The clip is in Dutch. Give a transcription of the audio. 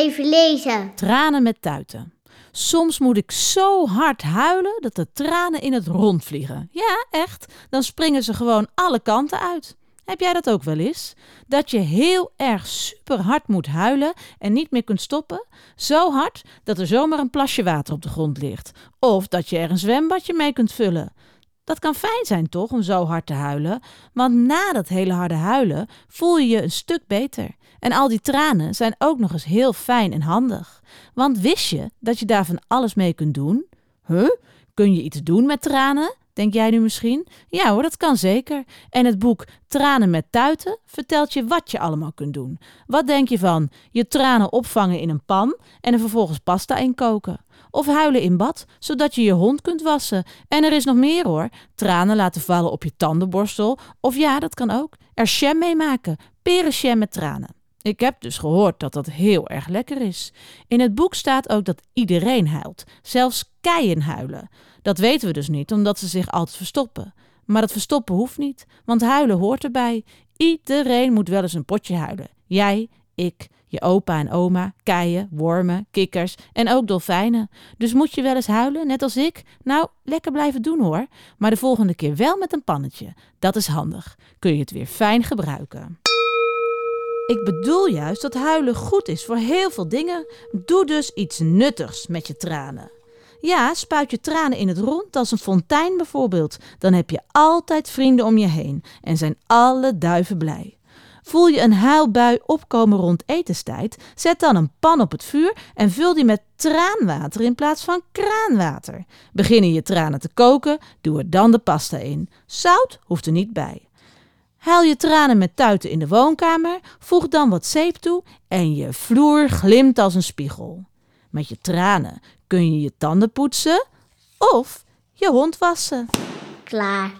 even lezen. Tranen met tuiten. Soms moet ik zo hard huilen dat de tranen in het rond vliegen. Ja, echt. Dan springen ze gewoon alle kanten uit. Heb jij dat ook wel eens? Dat je heel erg super hard moet huilen en niet meer kunt stoppen? Zo hard dat er zomaar een plasje water op de grond ligt. Of dat je er een zwembadje mee kunt vullen. Dat kan fijn zijn toch om zo hard te huilen, want na dat hele harde huilen voel je je een stuk beter. En al die tranen zijn ook nog eens heel fijn en handig. Want wist je dat je daar van alles mee kunt doen? Huh? Kun je iets doen met tranen? Denk jij nu misschien? Ja hoor, dat kan zeker. En het boek Tranen met tuiten vertelt je wat je allemaal kunt doen. Wat denk je van je tranen opvangen in een pan en er vervolgens pasta in koken? Of huilen in bad, zodat je je hond kunt wassen. En er is nog meer hoor. Tranen laten vallen op je tandenborstel. Of ja, dat kan ook. Er jam mee maken. Perenjam met tranen. Ik heb dus gehoord dat dat heel erg lekker is. In het boek staat ook dat iedereen huilt, zelfs keien huilen. Dat weten we dus niet, omdat ze zich altijd verstoppen. Maar dat verstoppen hoeft niet, want huilen hoort erbij. Iedereen moet wel eens een potje huilen. Jij, ik, je opa en oma, keien, wormen, kikkers en ook dolfijnen. Dus moet je wel eens huilen, net als ik? Nou, lekker blijven doen hoor. Maar de volgende keer wel met een pannetje. Dat is handig. Kun je het weer fijn gebruiken. Ik bedoel juist dat huilen goed is voor heel veel dingen. Doe dus iets nuttigs met je tranen. Ja, spuit je tranen in het rond als een fontein bijvoorbeeld. Dan heb je altijd vrienden om je heen en zijn alle duiven blij. Voel je een huilbui opkomen rond etenstijd? Zet dan een pan op het vuur en vul die met traanwater in plaats van kraanwater. Beginnen je tranen te koken, doe er dan de pasta in. Zout hoeft er niet bij. Haal je tranen met tuiten in de woonkamer, voeg dan wat zeep toe en je vloer glimt als een spiegel. Met je tranen kun je je tanden poetsen of je hond wassen. Klaar.